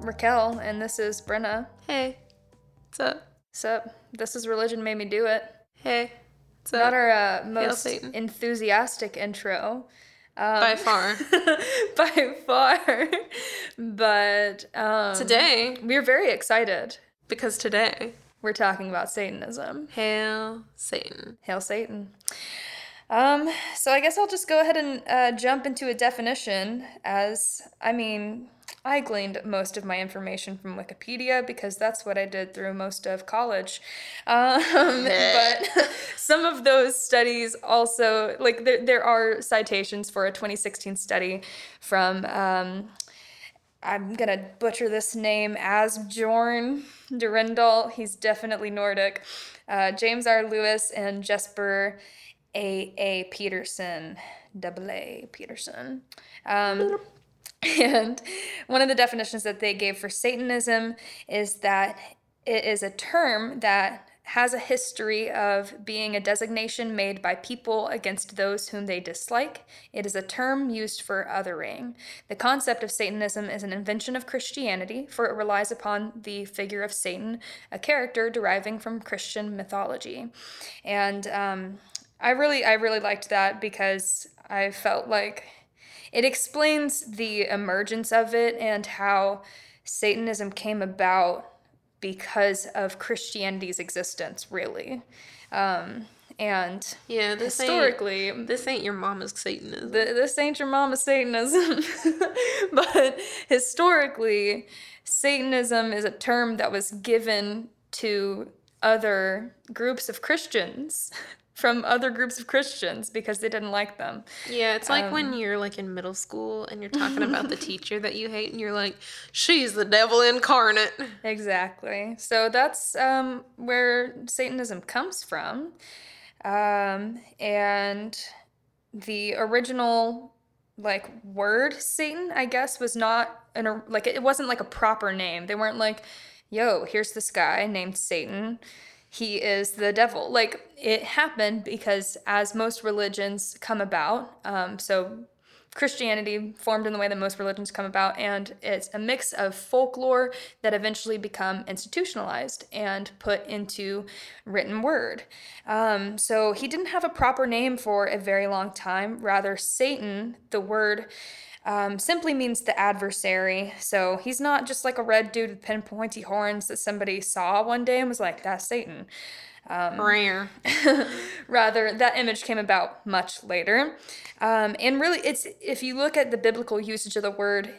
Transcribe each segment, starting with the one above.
I'm Raquel, and this is Brenna. Hey. What's up? Sup? This is Religion Made Me Do It. Hey. What's up? Not our uh, most Satan. enthusiastic intro. Um, By far. by far. but um, Today, we're very excited. because today, We're talking about Satanism. Hail Satan. Hail Satan. Um, so I guess I'll just go ahead and uh, jump into a definition as, I mean, I gleaned most of my information from Wikipedia because that's what I did through most of college. Um, but some of those studies also, like, there, there are citations for a 2016 study from, um, I'm gonna butcher this name as Jorn Durendal. He's definitely Nordic. Uh, James R. Lewis and Jesper A. A. Petersen, double A. Petersen. Um, and one of the definitions that they gave for Satanism is that it is a term that has a history of being a designation made by people against those whom they dislike. It is a term used for othering. The concept of Satanism is an invention of Christianity, for it relies upon the figure of Satan, a character deriving from Christian mythology. And um, I really, I really liked that because I felt like it explains the emergence of it and how Satanism came about because of Christianity's existence, really. Um, and Yeah, this historically, ain't, this ain't your mama's Satanism. the, this ain't your mama's Satanism, but historically, Satanism is a term that was given to other groups of Christians from other groups of Christians because they didn't like them. Yeah, it's like Um, when you're like in middle school and you're talking about the teacher that you hate and you're like, she's the devil incarnate. Exactly. So that's um, where Satanism comes from. Um, and the original like word Satan, I guess, was not an like it wasn't like a proper name. They weren't like, "Yo, here's this guy named Satan. He is the devil." Like it happened because as most religions come about, um, so Christianity formed in the way that most religions come about, and it's a mix of folklore that eventually become institutionalized and put into written word. Um, so he didn't have a proper name for a very long time. Rather, Satan, the word, um, simply means the adversary. So he's not just like a red dude with pinpointy horns that somebody saw one day and was like, "That's Satan." Rare. Rather, that image came about much later. Um, and really, it's if you look at the biblical usage of the word,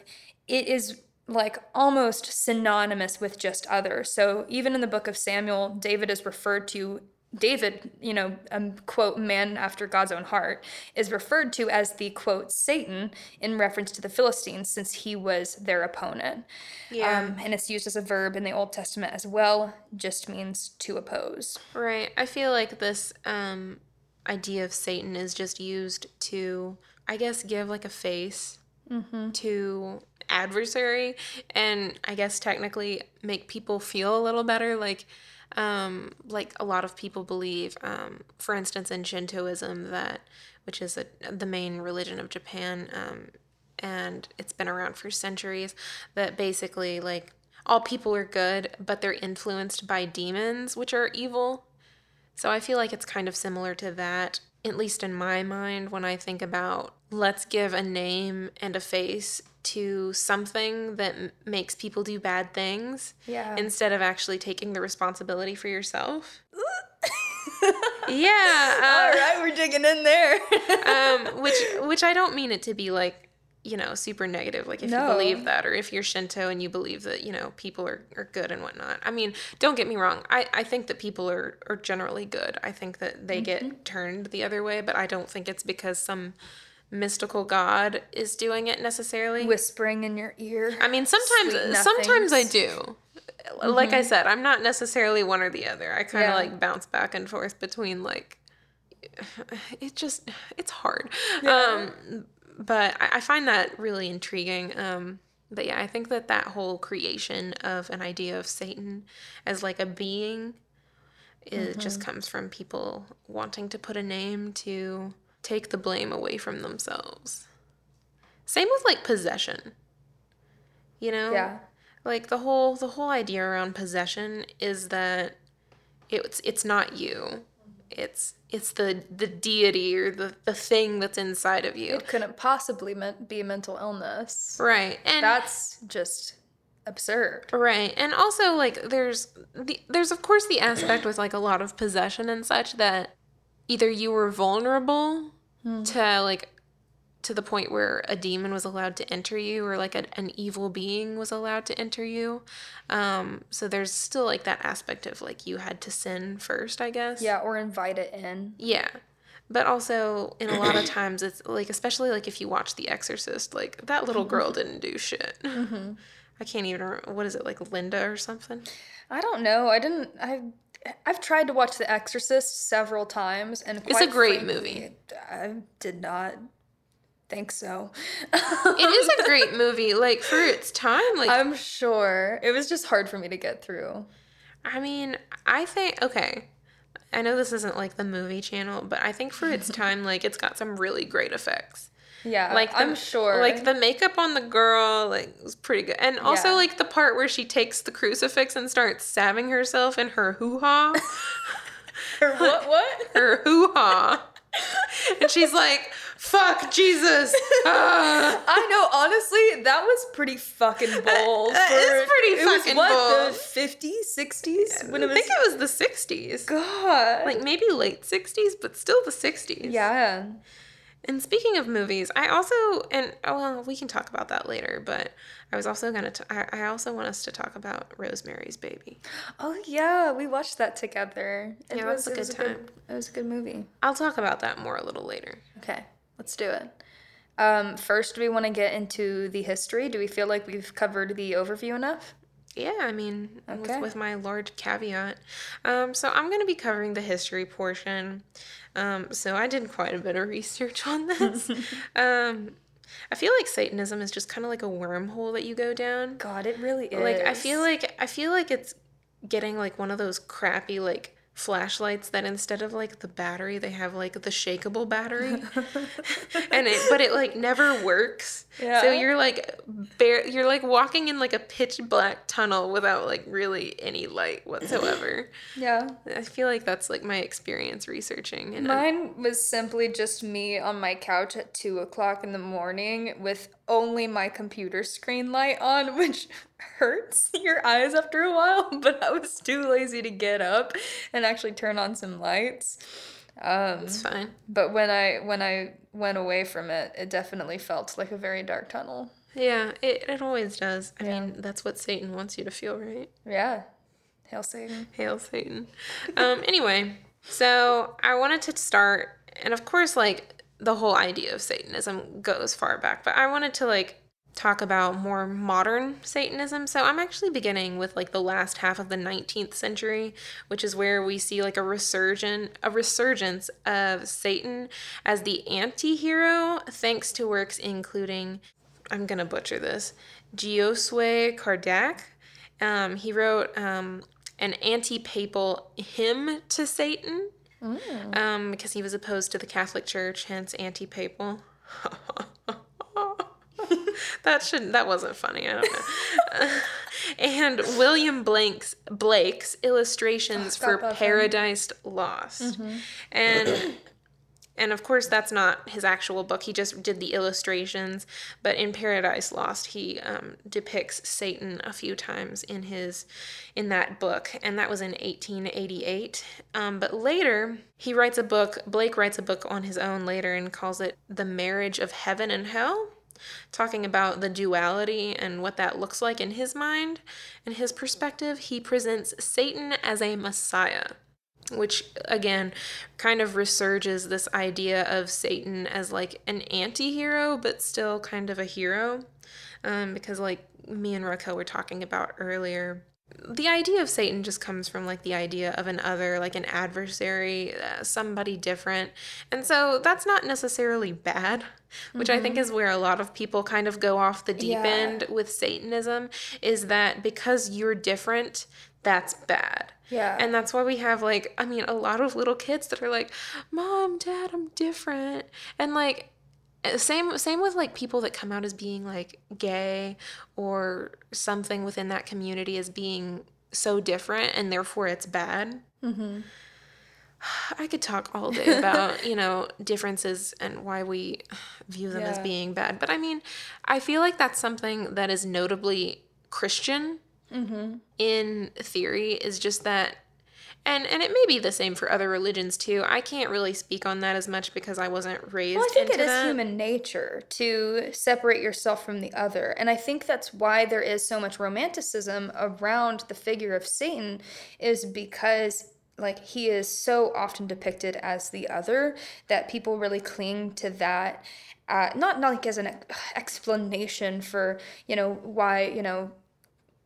it is like almost synonymous with just other. So even in the book of Samuel, David is referred to. David, you know, um, quote, man after God's own heart, is referred to as the quote, Satan in reference to the Philistines since he was their opponent. Yeah. Um, and it's used as a verb in the Old Testament as well, just means to oppose. Right. I feel like this um, idea of Satan is just used to, I guess, give like a face to adversary and I guess technically make people feel a little better. Like, um, like a lot of people believe, um, for instance, in Shintoism, that which is a, the main religion of Japan, um, and it's been around for centuries, that basically like all people are good, but they're influenced by demons, which are evil. So I feel like it's kind of similar to that, at least in my mind, when I think about let's give a name and a face to something that m- makes people do bad things Yeah. instead of actually taking the responsibility for yourself. yeah. uh, All right, we're digging in there. um, which which I don't mean it to be like you know super negative. Like if No. you believe that, or if you're Shinto and you believe that you know people are, are good and whatnot. I mean, don't get me wrong. I I think that people are are generally good. I think that they get turned the other way, but I don't think it's because some mystical god is doing it necessarily. Whispering in your ear. I mean, sometimes sometimes I do. Like I said, I'm not necessarily one or the other. I kind of Yeah. like bounce back and forth between like it just it's hard. Um but I, I find that really intriguing. Um but yeah, I think that that whole creation of an idea of Satan as like a being it just comes from people wanting to put a name to take the blame away from themselves. Same with like possession. You know? Yeah. Like the whole the whole idea around possession is that it's it's not you. It's it's the the deity or the the thing that's inside of you. It couldn't possibly be mental illness. Right. And That's just absurd. Right. And also like there's the there's of course the aspect with like a lot of possession and such that either you were vulnerable hmm. to like to the point where a demon was allowed to enter you or like a, an evil being was allowed to enter you. Um so there's still like that aspect of like you had to sin first, I guess. Yeah, or invite it in. Yeah. But also, in a lot of times, it's like, especially like if you watch The Exorcist, like that little girl didn't do shit. I can't even remember. What is it, like Linda or something? I don't know. I didn't. I. I've tried to watch The Exorcist several times, and it's a great frankly, movie. I did not think so. It is a great movie. Like, for its time, like, I'm sure it was just hard for me to get through. I mean, I think, okay. I know this isn't like the movie channel, but I think for its time, like, it's got some really great effects. Yeah, Like, the, I'm sure. Like, the makeup on the girl, like, was pretty good. And also, Yeah. like, the part where she takes the crucifix and starts stabbing herself in her hoo ha. Or what? What? her hoo ha. And she's like, fuck Jesus. Ah. I know. Honestly, that was pretty fucking bold. That for- is pretty it was fucking what, bold. The 50s, 60s when it I was. think it was the 60s. God. Like maybe late 60s, but still the 60s. yeah. And speaking of movies, I also, and oh, well, we can talk about that later, but I was also going to, I I also want us to talk about Rosemary's Baby. Oh yeah, we watched that together. It Yeah, it was a it was good good. It was a good movie. I'll talk about that more a little later. Okay, let's do it. Um, first, do we want to get into the history? Do we feel like we've covered the overview enough? Yeah, I mean, Okay. with, with my large caveat. Um, so I'm going to be covering the history portion. Um, so I did quite a bit of research on this. um, I feel like Satanism is just kind of like a wormhole that you go down. God, it really is. Like I feel like I feel like it's getting like one of those crappy like flashlights that instead of like the battery they have like the shakeable battery and it but it like never works yeah. so you're like bare you're like walking in like a pitch black tunnel without like really any light whatsoever yeah. i feel like that's like my experience researching and I'm- Mine was simply just me on my couch at two o'clock in the morning with only my computer screen light on, which hurts your eyes after a while. But I was too lazy to get up and actually turn on some lights. Um, it's fine but when I when I went away from it, it definitely felt like a very dark tunnel. yeah it, it always does i Yeah. mean that's what satan wants you to feel right Yeah, hail Satan. Hail Satan. Um, anyway, so I wanted to start, and of course, like the whole idea of Satanism goes far back, but I wanted to like talk about more modern Satanism. So I'm actually beginning with like the last half of the 19th century, which is where we see like a resurgent a resurgence of Satan as the anti-hero thanks to works including I'm going to butcher this, Giosue Kardak. Um, he wrote um, an anti-papal hymn to Satan um, because he was opposed to the Catholic Church, hence anti-papal. that shouldn't. that wasn't funny. I don't know. and William Blake's Blake's illustrations Oh, for stop that, Paradise Lost, and and of course that's not his actual book. He just did the illustrations. But in Paradise Lost, he um, depicts Satan a few times in his in that book, and that was in 1888. Um, but later he writes a book. Blake writes a book on his own later and calls it "The Marriage of Heaven and Hell." talking about the duality and what that looks like in his mind and his perspective, he presents Satan as a messiah, which again kind of resurges this idea of Satan as like an anti hero, but still kind of a hero. Um, because, like me and Raquel were talking about earlier, the idea of Satan just comes from like the idea of an other, like an adversary, uh, somebody different. And so that's not necessarily bad, which I think is where a lot of people kind of go off the deep Yeah. end with Satanism is that because you're different, that's bad. Yeah. And that's why we have like I mean a lot of little kids that are like, "Mom, Dad, I'm different." And like eh, same same with like people that come out as being like gay or something within that community as being so different and therefore it's bad. mm-hmm. I could talk all day about, you know, differences and why we view them as being bad. But I mean, I feel like that's something that is notably Christian Mm-hmm. in theory is just that and and it may be the same for other religions too. I can't really speak on that as much because I wasn't raised Well, I think it is that. human nature to separate yourself from the other. And I think that's why there is so much romanticism around the figure of Satan, is because like he is so often depicted as the other that people really cling to that uh, not not like as an explanation for you know why you know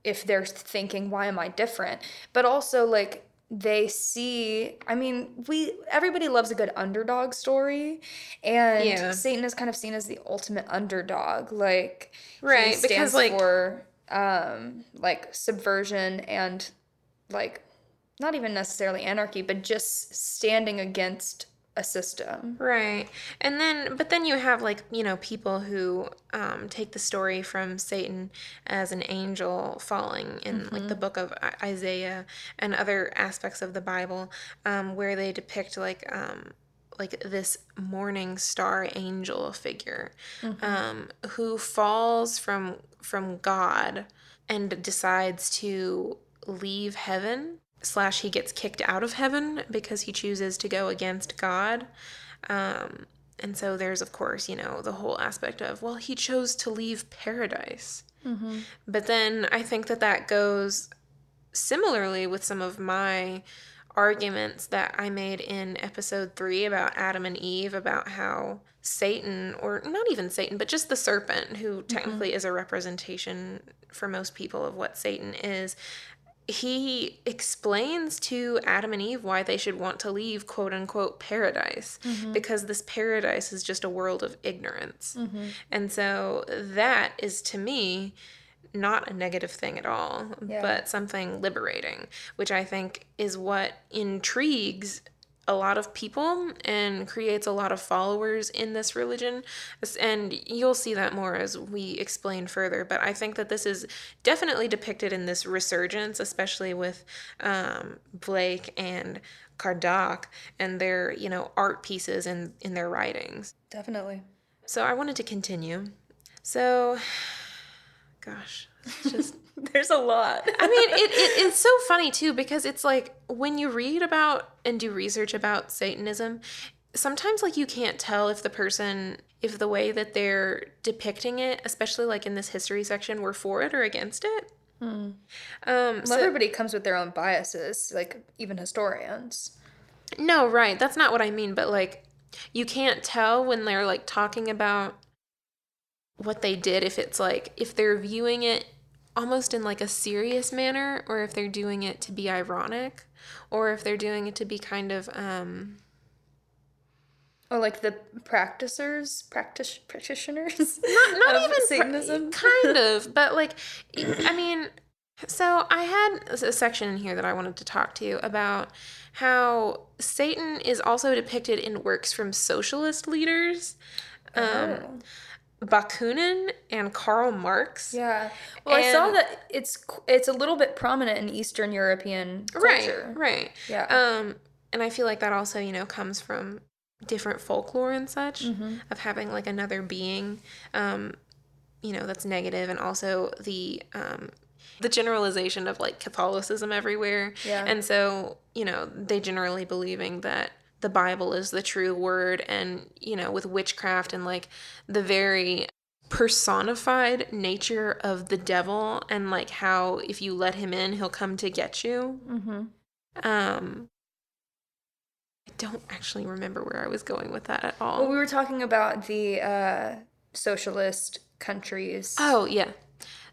if they're thinking why am i different but also like they see i mean we everybody loves a good underdog story and Yeah. satan is kind of seen as the ultimate underdog like Right, because, like- for um like subversion and like not even necessarily anarchy but just standing against a system. Right. And then, but then you have like, you know, people who um, take the story from Satan as an angel falling in like the book of Isaiah and other aspects of the Bible um, where they depict like, um, like this morning star angel figure um, who falls from from God and decides to leave heaven slash he gets kicked out of heaven because he chooses to go against God. Um, and so there's of course you know the whole aspect of well he chose to leave paradise. But then I think that that goes similarly with some of my arguments that I made in episode three about Adam and Eve, about how Satan, or not even Satan, but just the serpent, who technically is a representation for most people of what Satan is, he explains to Adam and Eve why they should want to leave quote unquote paradise mm-hmm. because this paradise is just a world of ignorance. Mm-hmm. And so that is to me not a negative thing at all, Yeah. but something liberating, which I think is what intrigues a lot of people and creates a lot of followers in this religion. And you'll see that more as we explain further. But I think that this is definitely depicted in this resurgence, especially with um, Blake and Kardec and their, you know, art pieces in, in their writings. definitely So I wanted to continue. So, gosh, just. there's a lot I mean, it, it, it's so funny too because it's like when you read about and do research about Satanism, sometimes like you can't tell if the person, if the way that they're depicting it, especially like in this history section, were for it or against it. Um, Well, so- everybody comes with their own biases, like even historians. No, right. That's not what I mean. But like, you can't tell when they're like talking about what they did if it's like, if they're viewing it almost in like a serious manner or if they're doing it to be ironic or if they're doing it to be kind of, um, Or like the practicers, practice practitioners. not, not even pra- kind of, but like, I mean, so I had a section in here that I wanted to talk to you about how Satan is also depicted in works from socialist leaders. Um, Oh. Bakunin and Karl Marx. Yeah. Well, I saw that it's it's a little bit prominent in Eastern European culture. Right, right. Yeah. Um, and I feel like that also, you know, comes from different folklore and such Mm-hmm. of having like another being, um, you know, that's negative, and also the um, the generalization of like Catholicism everywhere. Yeah. And so, you know, they generally believing that the Bible is the true word, and you know, with witchcraft and like the very personified nature of the devil and like how if you let him in he'll come to get you Mm-hmm. um i don't actually remember where i was going with that at all Well, we were talking about the uh, socialist countries. oh yeah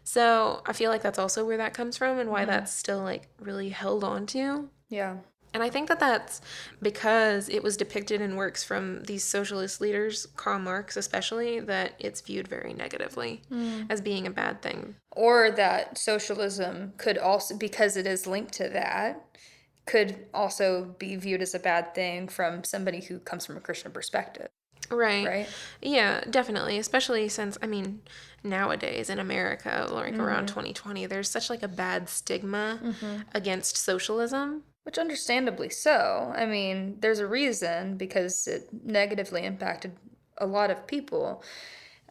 so i feel like that's also where that comes from and why that's still like really held on to Yeah. And I think that that's because it was depicted in works from these socialist leaders, Karl Marx especially, that it's viewed very negatively mm. as being a bad thing. Or that socialism could also, because it is linked to that, could also be viewed as a bad thing from somebody who comes from a Christian perspective. Right. Right. Yeah, definitely. Especially since, I mean, nowadays in America, like mm-hmm. around 2020, there's such like a bad stigma mm-hmm. against socialism. Which understandably so. I mean, there's a reason because it negatively impacted a lot of people.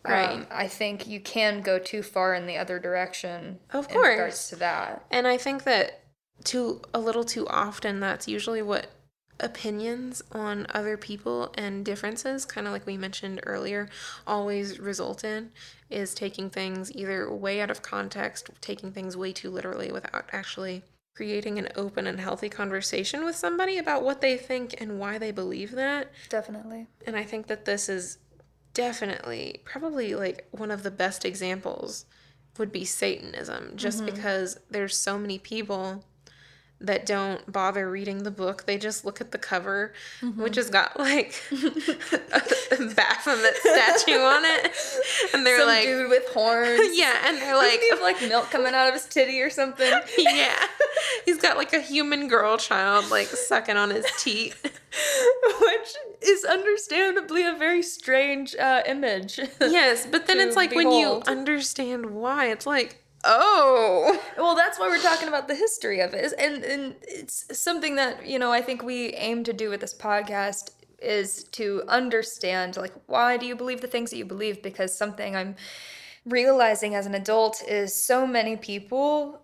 Right. Um, I think you can go too far in the other direction. Of course. In regards to that. And I think that too a little too often that's usually what opinions on other people and differences, kind of like we mentioned earlier, always result in is taking things either way out of context, taking things way too literally without actually creating an open and healthy conversation with somebody about what they think and why they believe that. Definitely. And I think that this is definitely probably like one of the best examples would be Satanism just mm-hmm. because there's so many people that don't bother reading the book. They just look at the cover, mm-hmm. which has got like a Baphomet statue on it, and they're Some like dude with horns. Yeah, and they're like have, like milk coming out of his titty or something. yeah, he's got like a human girl child like sucking on his teat, which is understandably a very strange uh, image. Yes, but then it's like behold. when you understand why, it's like Oh. Well, that's why we're talking about the history of it. And and it's something that, you know, I think we aim to do with this podcast is to understand like why do you believe the things that you believe because something I'm realizing as an adult is so many people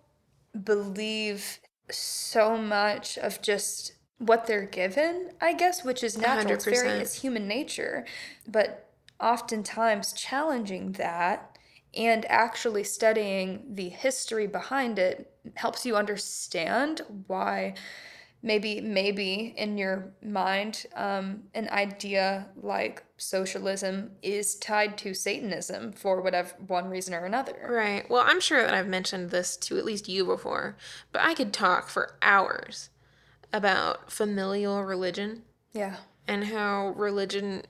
believe so much of just what they're given, I guess, which is natural. 100%. It's very it's human nature. But oftentimes challenging that and actually studying the history behind it helps you understand why maybe maybe in your mind um, an idea like socialism is tied to satanism for whatever one reason or another. Right. Well i'm sure that i've mentioned this to at least you before but i could talk for hours about familial religion. Yeah. And how religion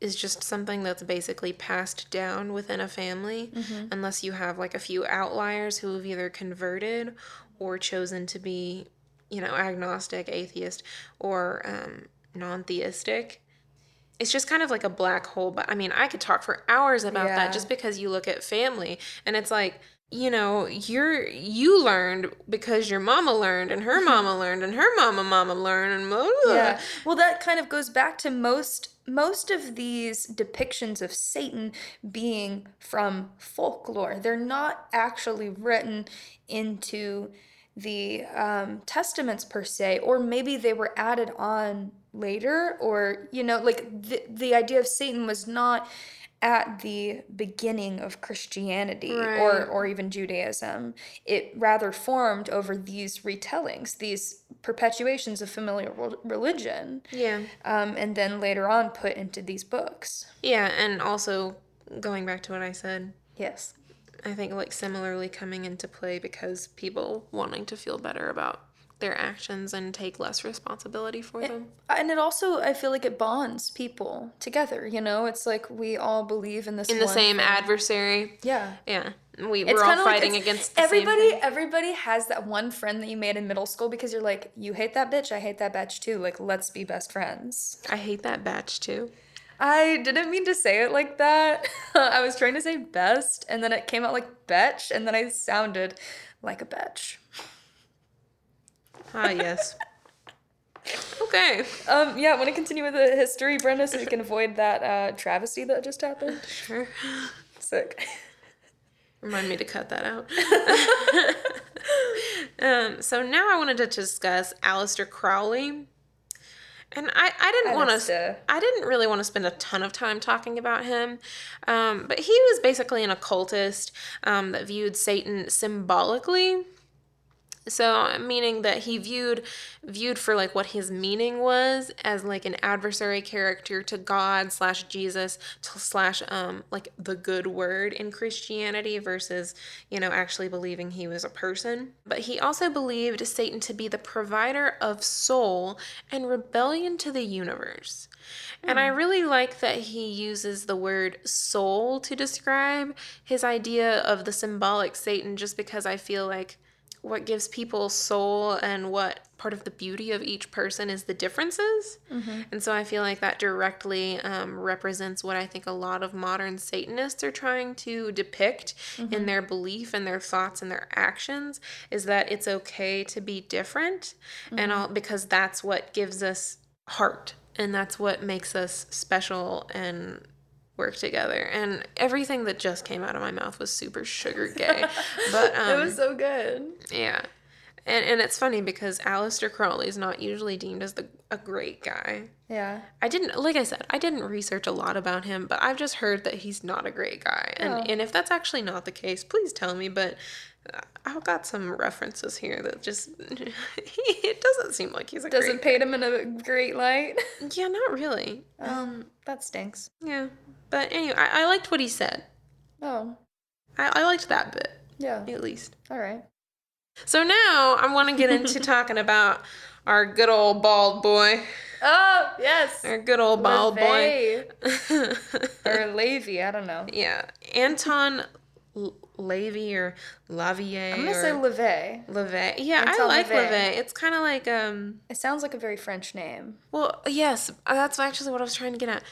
is just something that's basically passed down within a family mm-hmm. unless you have like a few outliers who have either converted or chosen to be you know agnostic atheist or um, non-theistic it's just kind of like a black hole but i mean i could talk for hours about yeah. that just because you look at family and it's like you know you're you learned because your mama learned and her mama learned and her mama mama learned and blah, blah. yeah well that kind of goes back to most most of these depictions of Satan being from folklore. They're not actually written into the um, testaments per se, or maybe they were added on later, or, you know, like the, the idea of Satan was not at the beginning of Christianity right. or or even Judaism. It rather formed over these retellings, these perpetuations of familial religion. Yeah. Um, and then later on put into these books. Yeah, and also going back to what I said. Yes. I think like similarly coming into play because people wanting to feel better about their actions and take less responsibility for it, them. And it also, I feel like it bonds people together. You know, it's like we all believe in this in the same thing. adversary. Yeah, yeah. We we're all fighting like against everybody. Everybody has that one friend that you made in middle school because you're like, you hate that bitch, I hate that batch too. Like, let's be best friends. I hate that batch too. I didn't mean to say it like that. I was trying to say best, and then it came out like betch, and then I sounded like a betch. Ah, yes. okay. Um, yeah, I want to continue with the history, Brenda, so we can avoid that uh, travesty that just happened? Sure. Sick. Remind me to cut that out. um, so now I wanted to discuss Aleister Crowley. And I, I didn't want to I didn't really want to spend a ton of time talking about him, um, but he was basically an occultist um, that viewed Satan symbolically So meaning that he viewed viewed for like what his meaning was as like an adversary character to God slash Jesus slash um like the good word in Christianity versus you know actually believing he was a person. But he also believed Satan to be the provider of soul and rebellion to the universe. And I really like that he uses the word soul to describe his idea of the symbolic Satan just because I feel like what gives people soul and what part of the beauty of each person is the differences. Mm-hmm. And so I feel like that directly um, represents what I think a lot of modern Satanists are trying to depict mm-hmm. in their belief and their thoughts and their actions is that it's okay to be different mm-hmm. and all because that's what gives us heart and that's what makes us special and work together. And everything that just came out of my mouth was super sugar gay. but um, it was so good. Yeah. And, and it's funny because Aleister Crowley is not usually deemed as the a great guy. Yeah. I didn't like I said, I didn't research a lot about him, but I've just heard that he's not a great guy. And oh. and if that's actually not the case, please tell me, but I've got some references here that just it doesn't seem like he's a doesn't paint him in a great light. Yeah, not really. Um, that stinks. Yeah, but anyway, I, I liked what he said. Oh, I, I liked that bit. Yeah, at least. All right. So now I want to get into talking about our good old bald boy. Oh yes, our good old bald boy. or Levy, I don't know. Yeah, Anton Lavie or Lavier. I'm gonna say Leve. Leve. Yeah, I like Leve. It's kind of like um. It sounds like a very French name. Well, yes, that's actually what I was trying to get at.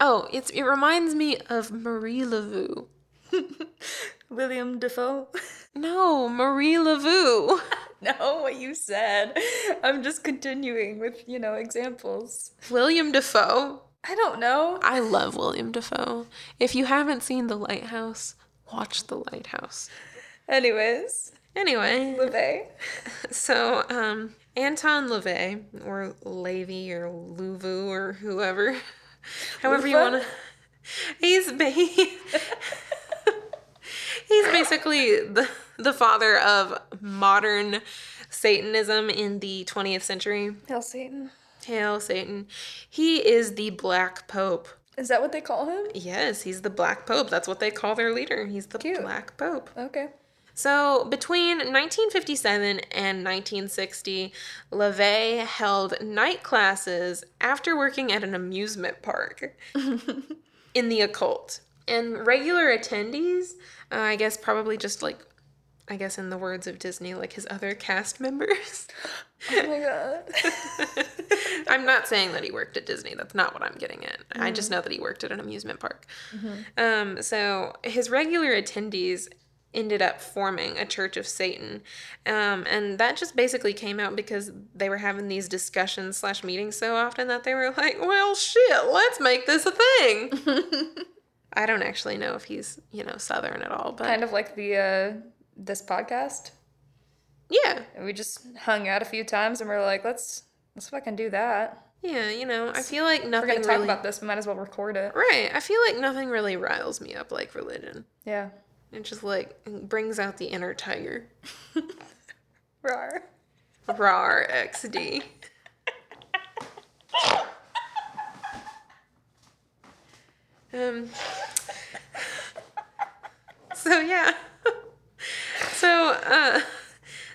Oh, it's it reminds me of Marie Laveau. William Dafoe. No, Marie Laveau. no, what you said. I'm just continuing with you know examples. William Dafoe. I don't know. I love William Dafoe. If you haven't seen The Lighthouse, watch The Lighthouse. Anyways. Anyway. LaVey. So, um, Anton LaVey, or Levy, or Louvu, or whoever, however you want to. He's ba- he's basically the the father of modern Satanism in the 20th century. Hail Satan. Hail Satan. He is the Black Pope. Is that what they call him? Yes, he's the Black Pope. That's what they call their leader. He's the Cute. Black Pope. Okay. So, between 1957 and 1960, LaVey held night classes after working at an amusement park in the occult. And regular attendees, uh, I guess probably just like I guess in the words of Disney, like his other cast members. Oh my god. I'm not saying that he worked at Disney. That's not what I'm getting at. Mm-hmm. I just mm-hmm. know that he worked at an amusement park. Mm-hmm. Um, so his regular attendees ended up forming a Church of Satan, um, and that just basically came out because they were having these discussions slash meetings so often that they were like, "Well, shit, let's make this a thing." I don't actually know if he's you know Southern at all, but kind of like the. Uh this podcast. Yeah. And we just hung out a few times and we are like, let's let's fucking do that. Yeah, you know, I feel like nothing. We're gonna talk really... about this. We might as well record it. Right. I feel like nothing really riles me up like religion. Yeah. It just like brings out the inner tiger. Rar. Rar XD. um. So yeah. So, uh,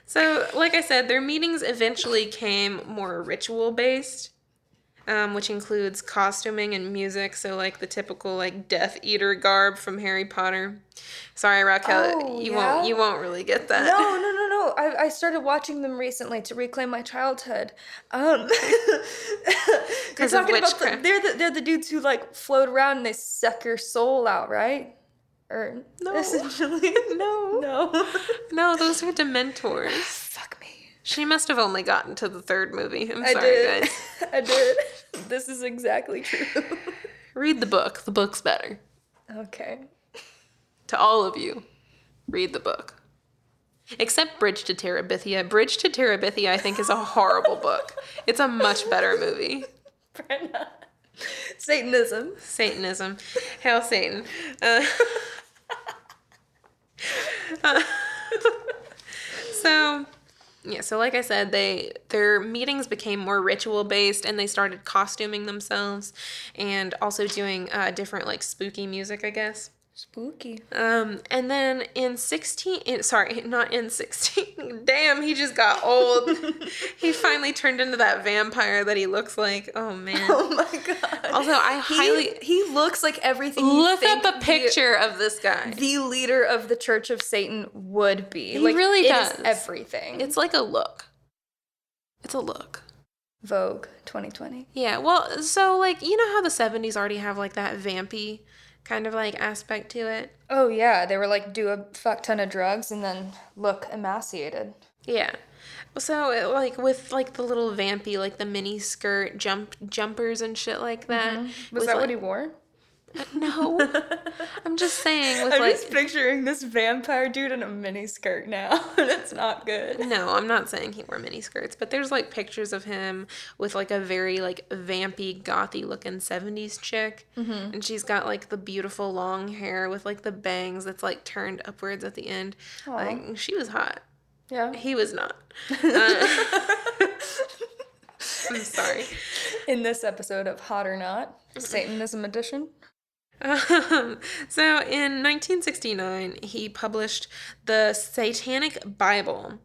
so like I said, their meetings eventually came more ritual based, um, which includes costuming and music. So, like the typical like Death Eater garb from Harry Potter. Sorry, Raquel, oh, you yeah? won't you won't really get that. No, no, no, no. I, I started watching them recently to reclaim my childhood. Um, you're talking about the, they're the they're the dudes who like float around and they suck your soul out, right? or no. essentially. no. No. no, those are Dementors. Fuck me. She must have only gotten to the third movie. I'm I sorry, did. guys. I did. This is exactly true. read the book. The book's better. Okay. To all of you, read the book. Except Bridge to Terabithia. Bridge to Terabithia, I think, is a horrible book. It's a much better movie. Brenna. Satanism. Satanism. Hail Satan. Uh, uh, so, Yeah, so like I said, they their meetings became more ritual based, and they started costuming themselves, and also doing uh, different like spooky music, I guess. Spooky. Um, and then in 16, in, sorry, not in 16, damn, he just got old. he finally turned into that vampire that he looks like. Oh, man. Oh my god. Also, I highly. He, he looks like everything. Look up a picture of this guy. The, the leader of the Church of Satan would be. He like, really does. everything. It's like a look. It's a look. Vogue 2020. Yeah, well, so, like, you know how the 70s already have, like, that vampy kind of, like, aspect to it? Oh yeah, they were like do a fuck ton of drugs and then look emaciated. Yeah. So it- like with like the little vampy like the mini skirt jump jumpers and shit like that. Mm-hmm. Was with, that like- what he wore? No. I'm just saying with I'm like just picturing this vampire dude in a mini skirt now, and it's not good. no, I'm not saying he wore mini skirts, but there's like pictures of him with like a very like vampy gothy looking 70s chick. Mm-hmm. And she's got like the beautiful long hair with like the bangs that's like turned upwards at the end. Like she was hot. Yeah. He was not. Uh, I'm sorry. In this episode of Hot or Not, Satanism edition. Um, so in 1969, he published the Satanic Bible,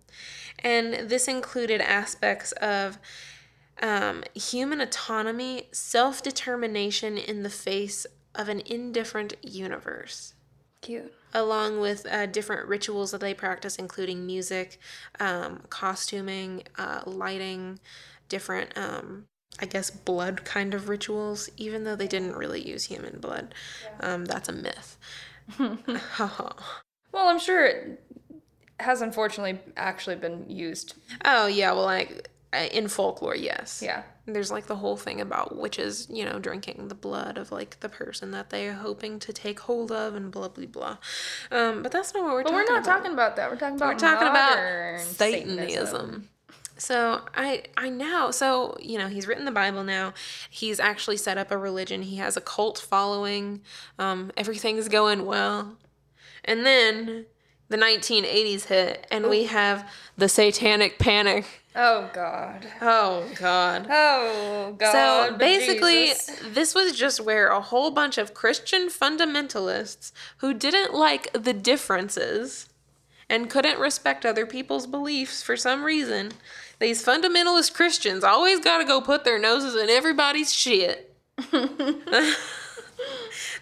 and this included aspects of um, human autonomy, self determination in the face of an indifferent universe. Cute. Along with uh, different rituals that they practice, including music, um, costuming, uh, lighting, different, um, I guess, blood kind of rituals, even though they didn't really use human blood. Um, that's a myth. Well, I'm sure it has unfortunately actually been used. oh, yeah, well, like uh, in folklore, yes. Yeah. There's like the whole thing about witches, you know, drinking the blood of like the person that they're hoping to take hold of and blah, blah, blah. Um, but that's not what we're But talking we're not about. talking about that. We're talking about we're talking about Satanism. So I I now so you know he's written the Bible now. He's actually set up a religion. He has a cult following. Um, everything's going well, and then the 1980s hit, and we have the Satanic Panic. Oh God. Oh God. Oh God. So basically, Jesus. this was just where a whole bunch of Christian fundamentalists who didn't like the differences and couldn't respect other people's beliefs for some reason, these fundamentalist Christians always got to go put their noses in everybody's shit.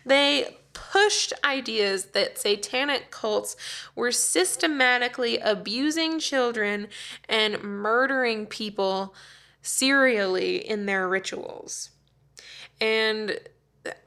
they pushed ideas that satanic cults were systematically abusing children and murdering people serially in their rituals. And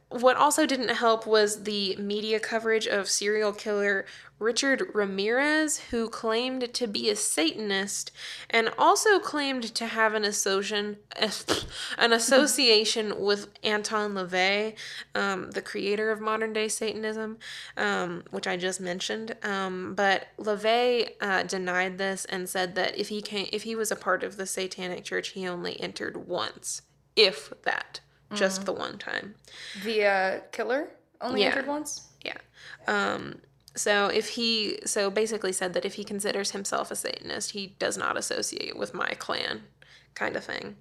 what also didn't help was the media coverage of serial killer Richard Ramirez, who claimed to be a Satanist and also claimed to have an association, an association with Anton LaVey, um, the creator of modern day Satanism, um, which I just mentioned. Um, but LaVey uh, denied this and said that if he came, if he was a part of the Satanic Church, he only entered once, if that, just the one time. the uh, killer only Yeah. entered once. Yeah. Um, so if he so basically said that if he considers himself a Satanist, he does not associate with my clan, kind of thing.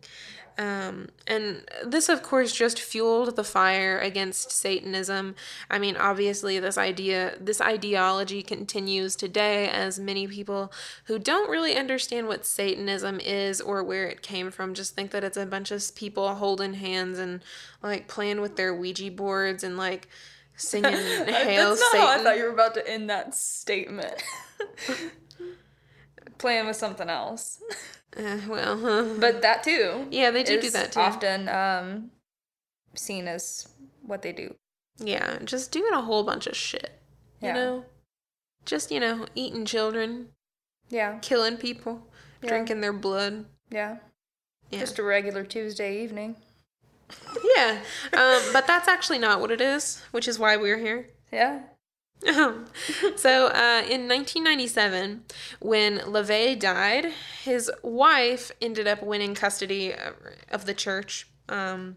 Um, and this, of course, just fueled the fire against Satanism. I mean, obviously, this idea, this ideology continues today as many people who don't really understand what Satanism is or where it came from just think that it's a bunch of people holding hands and like playing with their Ouija boards and like singing "Hail That's not Satan." how I thought you were about to end that statement. Playing with something else, Uh, well, huh. but that too. yeah, they do do that too. Often um, seen as what they do. Yeah, just doing a whole bunch of shit. You Yeah. know, just you know, eating children, Yeah, killing people, Yeah. drinking their blood. yeah. Yeah, Just a regular Tuesday evening. Yeah. Um, but that's actually not what it is, which is why we're here. Yeah. Um, so uh, in 1997, when LaVey died, his wife ended up winning custody of, of the church. Um,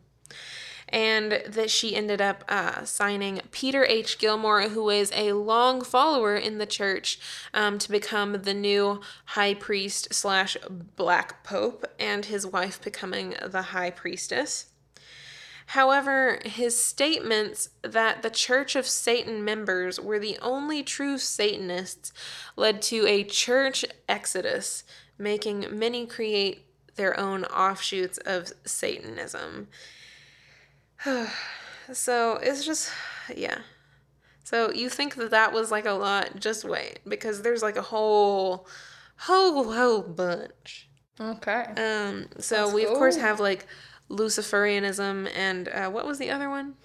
and that she ended up uh, signing Peter H. Gilmore, who is a long follower in the church, um, to become the new high priest slash black pope, and his wife becoming the high priestess. However, his statements that the Church of Satan members were the only true Satanists led to a church exodus, making many create their own offshoots of Satanism. so it's just, yeah. So you think that that was like a lot? Just wait, because there's like a whole, whole, whole bunch. Okay. Um. So Let's we of course have like Luciferianism and uh, what was the other one?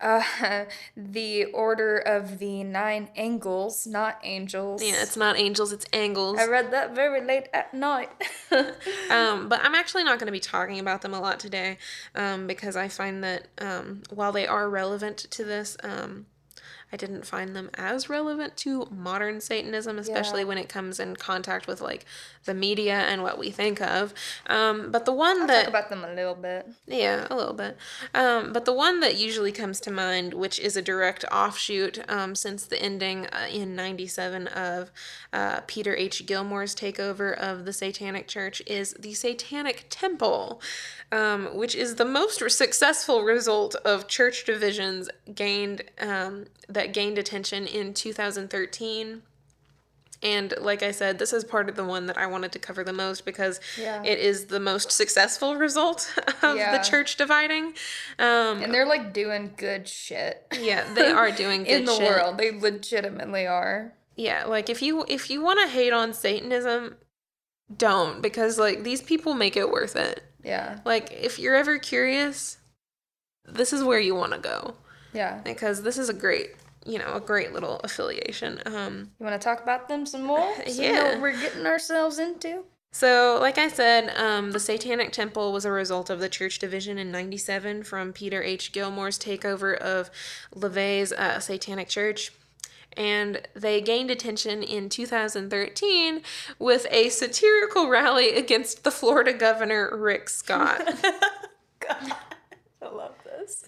Uh, the Order of the Nine Angles, not angels. Yeah, it's not angels, it's angles. I read that very late at night. um, but I'm actually not going to be talking about them a lot today um, because I find that um, while they are relevant to this, um, I didn't find them as relevant to modern Satanism, especially yeah. when it comes in contact with like the media and what we think of. Um, but the one I'll that talk about them a little bit. Yeah, a little bit. Um, but the one that usually comes to mind, which is a direct offshoot um, since the ending uh, in '97 of uh, Peter H. Gilmore's takeover of the Satanic Church, is the Satanic Temple, um, which is the most successful result of church divisions gained um, that gained attention in 2013. And like I said, this is part of the one that I wanted to cover the most because yeah. it is the most successful result of yeah. the church dividing. Um, and they're like doing good shit. Yeah, they are doing good shit. in the shit. world. They legitimately are. Yeah, like if you if you want to hate on Satanism, don't because like these people make it worth it. Yeah. Like if you're ever curious, this is where you want to go. Yeah. Because this is a great, you know, a great little affiliation. Um, you want to talk about them some more? So yeah. You know what we're getting ourselves into? So, like I said, um, the Satanic Temple was a result of the church division in 97 from Peter H. Gilmore's takeover of LaVey's uh, Satanic Church. And they gained attention in 2013 with a satirical rally against the Florida governor, Rick Scott.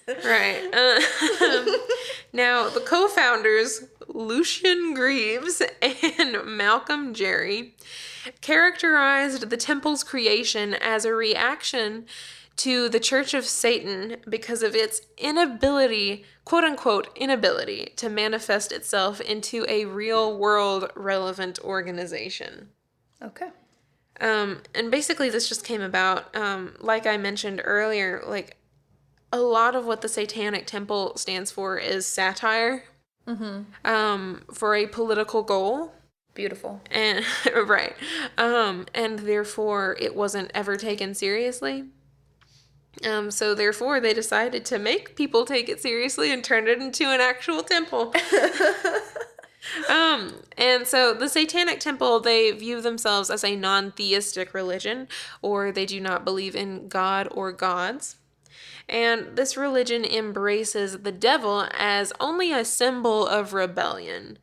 Right. Uh, now, the co founders, Lucien Greaves and Malcolm Jarry, characterized the temple's creation as a reaction to the Church of Satan because of its inability, quote unquote, inability to manifest itself into a real world relevant organization. Okay. Um, and basically, this just came about, um, like I mentioned earlier, like a lot of what the Satanic Temple stands for is satire mm-hmm. um, for a political goal. Beautiful. And right. Um, and therefore, it wasn't ever taken seriously. Um, so therefore, they decided to make people take it seriously and turn it into an actual temple. um, and so the Satanic Temple, they view themselves as a non-theistic religion, or they do not believe in God or gods. And this religion embraces the devil as only a symbol of rebellion.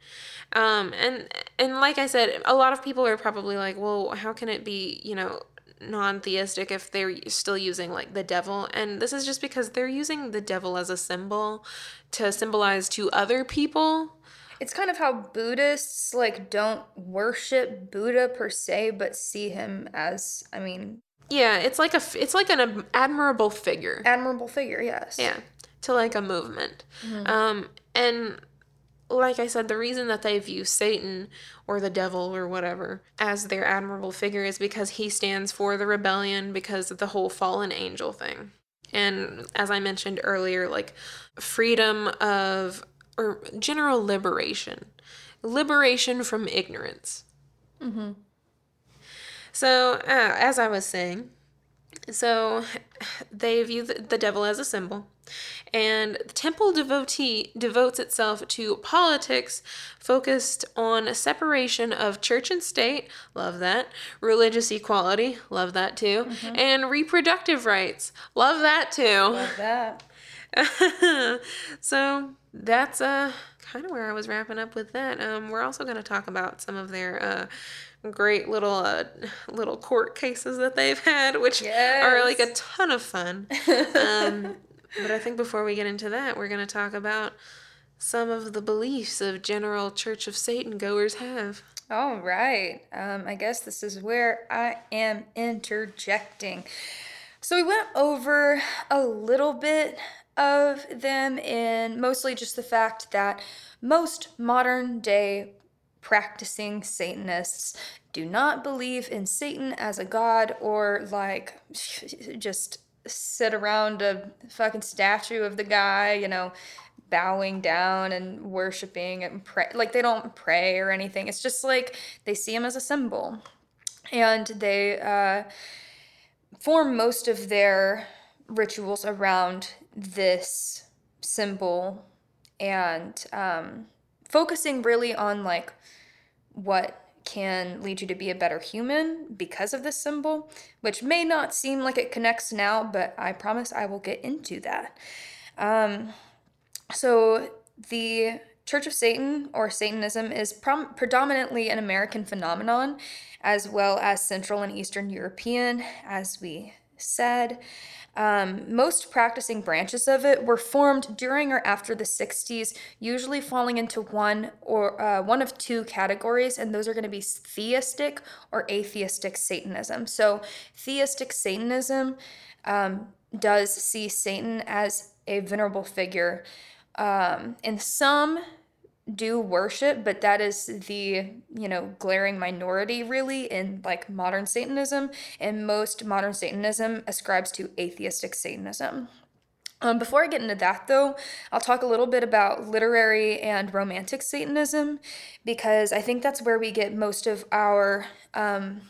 Um, and and like I said, a lot of people are probably like, well, how can it be, you know, non-theistic if they're still using like the devil and this is just because they're using the devil as a symbol to symbolize to other people it's kind of how buddhists like don't worship buddha per se but see him as i mean yeah, it's like a it's like an admirable figure. Admirable figure, yes. Yeah, to like a movement. Mm-hmm. Um, and like I said, the reason that they view Satan or the devil or whatever as their admirable figure is because he stands for the rebellion, because of the whole fallen angel thing. And as I mentioned earlier, like freedom of or general liberation, liberation from ignorance. Mm-hmm. So, uh, as I was saying, so they view the, devil as a symbol. And the temple devotee devotes itself to politics focused on separation of church and state, love that, religious equality, love that too, mm-hmm. and reproductive rights, love that too. Love that. so that's uh kind of where I was wrapping up with that. Um, we're also going to talk about some of their uh, great little uh, little court cases that they've had, which yes. are like a ton of fun. Um, But I think before we get into that, we're going to talk about some of the beliefs of general Church of Satan goers have. All right. Um, I guess this is where I am interjecting. So we went over a little bit of them, and mostly just the fact that most modern day practicing Satanists do not believe in Satan as a god or like just sit around a fucking statue of the guy, you know, bowing down and worshiping and pray. Like they don't pray or anything. It's just like they see him as a symbol. And they uh, form most of their rituals around this symbol and um, focusing really on like what can lead you to be a better human because of this symbol, which may not seem like it connects now, but I promise I will get into that. Um, so, the Church of Satan or Satanism is prom- predominantly an American phenomenon, as well as Central and Eastern European, as we said. Um, most practicing branches of it were formed during or after the 60s, usually falling into one or uh, one of two categories, and those are going to be theistic or atheistic Satanism. So, theistic Satanism um, does see Satan as a venerable figure. Um, in some do worship, but that is the, you know, glaring minority really in like modern Satanism. And most modern Satanism ascribes to atheistic Satanism. Um, before I get into that, though, I'll talk a little bit about literary and romantic Satanism because I think that's where we get most of our um,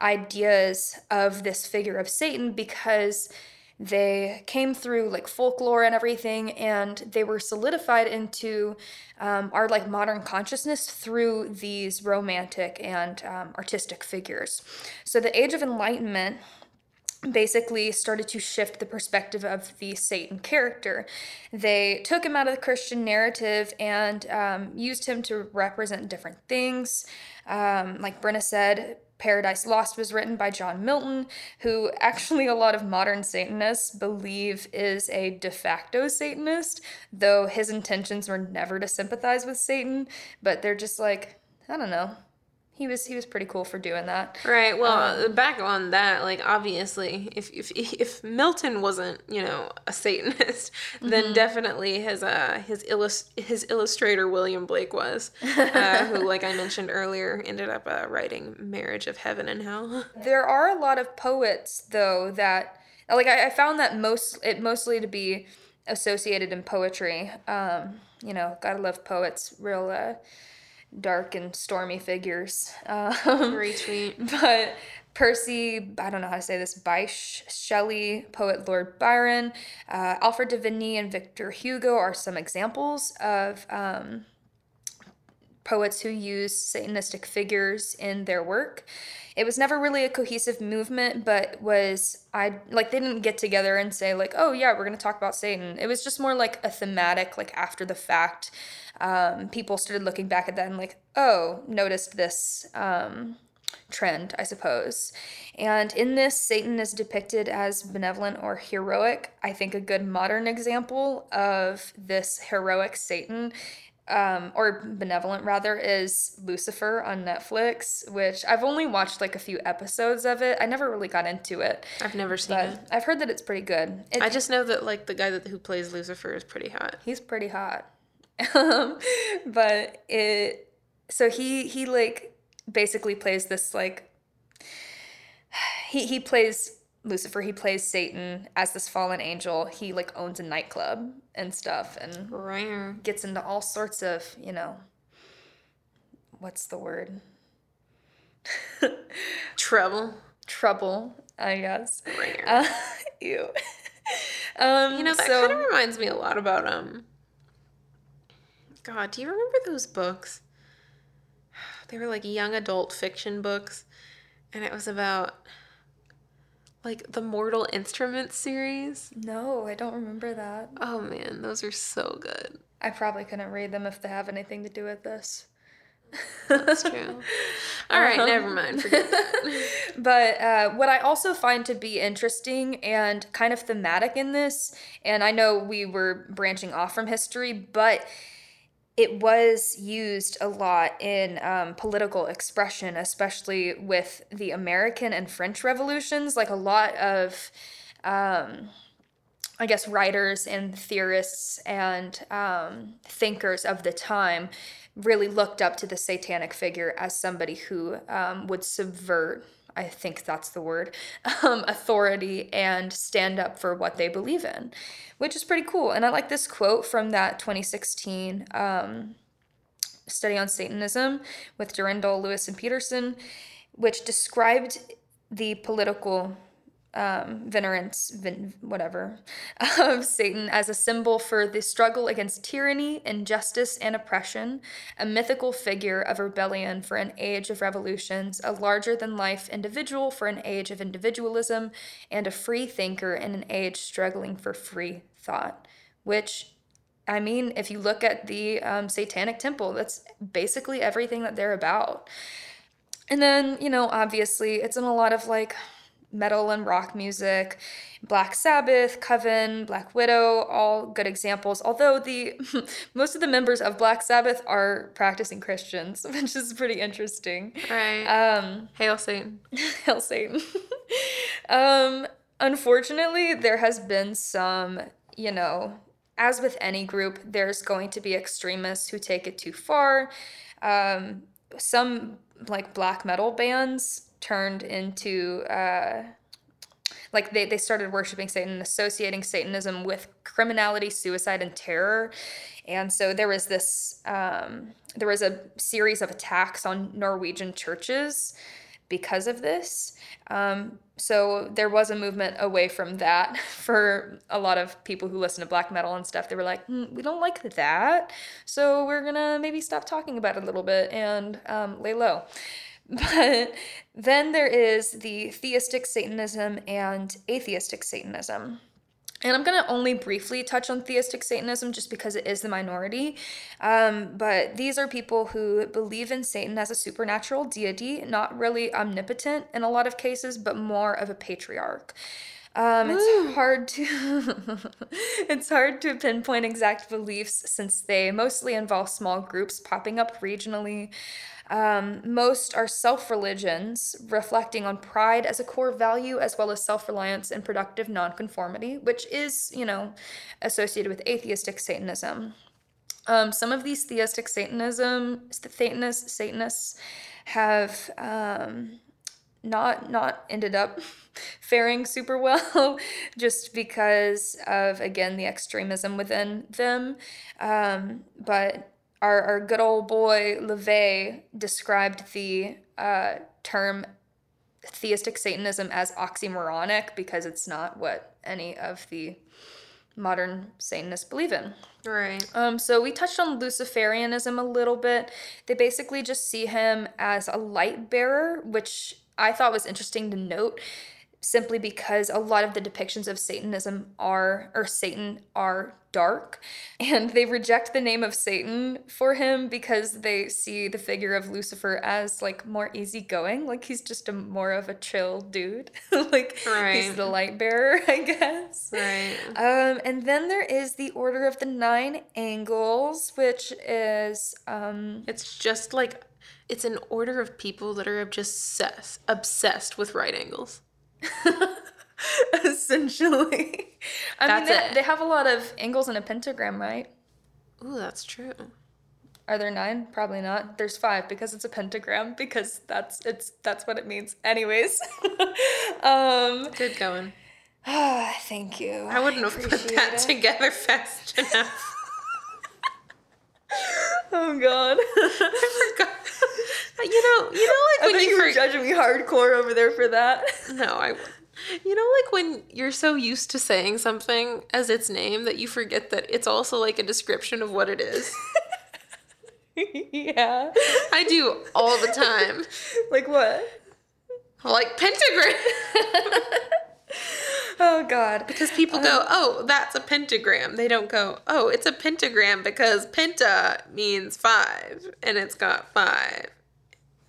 ideas of this figure of Satan because they came through like folklore and everything and they were solidified into um, our like modern consciousness through these romantic and um, artistic figures so the age of enlightenment basically started to shift the perspective of the Satan character. They took him out of the Christian narrative and um, used him to represent different things. Um, like Brenna said, Paradise Lost was written by John Milton, who actually a lot of modern Satanists believe is a de facto Satanist, though his intentions were never to sympathize with Satan, but they're just like, I don't know, he was he was pretty cool for doing that. Right. Well, um, back on that, like obviously, if if if Milton wasn't you know a Satanist, then mm-hmm. definitely his uh his illust his illustrator William Blake was, uh, who like I mentioned earlier ended up uh, writing Marriage of Heaven and Hell. There are a lot of poets though that like I, I found that most it mostly to be associated in poetry. Um, you know, gotta love poets. Real. Uh, dark and stormy figures. Um, Retweet. But Percy, I don't know how to say this, Bysshe Shelley, poet Lord Byron, uh, Alfred de Vigny, and Victor Hugo are some examples of um, poets who use Satanistic figures in their work. It was never really a cohesive movement, but was I like they didn't get together and say like, oh yeah, we're gonna talk about Satan. It was just more like a thematic, like after the fact um, people started looking back at that and like, oh, noticed this um, trend, I suppose. And in this, Satan is depicted as benevolent or heroic. I think a good modern example of this heroic Satan um, or benevolent rather, is Lucifer on Netflix, which I've only watched like a few episodes of it. I never really got into it. I've never seen it. I've heard that it's pretty good. It, I just know that like the guy that who plays Lucifer is pretty hot. He's pretty hot. Um, but it so he he like basically plays this like he he plays Lucifer, he plays Satan as this fallen angel. He like owns a nightclub and stuff and gets into all sorts of, you know, what's the word? Trouble. Trouble, I guess. Rare. Uh, ew. um, you know, that so, kind of reminds me a lot about um God, do you remember those books? They were like young adult fiction books, and it was about like the Mortal Instruments series. No, I don't remember that. Oh man, those are so good. I probably couldn't read them if they have anything to do with this. That's true. All right, Uh-huh. never mind. Forget that. But uh, what I also find to be interesting and kind of thematic in this, and I know we were branching off from history, but it was used a lot in um, political expression, especially with the American and French revolutions. Like a lot of, um, I guess, writers and theorists and um, thinkers of the time really looked up to the satanic figure as somebody who um, would subvert. I think that's the word, um, authority and stand up for what they believe in, which is pretty cool. And I like this quote from that 2016 um, study on Satanism with Dyrendal, Lewis, and Petersen, which described the political um, venerance, ven- whatever, of Satan as a symbol for the struggle against tyranny, injustice, and oppression, a mythical figure of rebellion for an age of revolutions, a larger than life individual for an age of individualism, and a free thinker in an age struggling for free thought. Which, I mean, if you look at the um, Satanic Temple, that's basically everything that they're about. And then, you know, obviously, it's in a lot of like metal and rock music. Black Sabbath, Coven, Black Widow, all good examples. Although the most of the members of Black Sabbath are practicing Christians, which is pretty interesting. Right. Um, Hail Satan. Hail Satan. um, unfortunately, there has been some, you know, as with any group, there's going to be extremists who take it too far. Um, some like black metal bands turned into uh, like they, they started worshiping Satan and associating Satanism with criminality, suicide, and terror. And so there was this um, there was a series of attacks on Norwegian churches because of this. Um, so there was a movement away from that for a lot of people who listen to black metal and stuff. They were like, "Hmm, we don't like that, so we're gonna maybe stop talking about it a little bit and um, lay low. But then there is the theistic Satanism and atheistic Satanism. And I'm going to only briefly touch on theistic Satanism just because it is the minority. Um, but these are people who believe in Satan as a supernatural deity, not really omnipotent in a lot of cases, but more of a patriarch. Um, it's hard to it's hard to pinpoint exact beliefs since they mostly involve small groups popping up regionally. Um, most are self religions, reflecting on pride as a core value, as well as self reliance and productive nonconformity, which is, you know, associated with atheistic Satanism. Um, some of these theistic Satanism, Satanists, Satanists have um, not not ended up faring super well, just because of again the extremism within them. Um, but our, our good old boy LaVey described the uh, term theistic Satanism as oxymoronic because it's not what any of the modern Satanists believe in. Right. Um, so we touched on Luciferianism a little bit. They basically just see him as a light bearer, which I thought was interesting to note simply because a lot of the depictions of Satanism are, or Satan are dark, and they reject the name of Satan for him because they see the figure of Lucifer as like more easygoing, like he's just a more of a chill dude, like he's the light bearer, I guess. Right. Um, and then there is the Order of the Nine Angles, which is um, It's just like it's an order of people that are obsessed obsessed with right angles. essentially. I That's mean, they, it. they have a lot of angles in a pentagram, right? Ooh, that's true. Are there nine? Probably not. There's five because it's a pentagram because that's it's that's what it means. Anyways, um, Good going. Oh, thank you. I wouldn't have put that it. together fast enough. Oh God. you know, you know, I like when you, you were judging me hardcore over there for that. No, I. You know, like when you're so used to saying something as its name that you forget that it's also like a description of what it is. yeah. I do all the time. Like what? Like pentagram. Oh God. Because people go, oh, that's a pentagram. They don't go, oh, it's a pentagram because penta means five, and it's got five.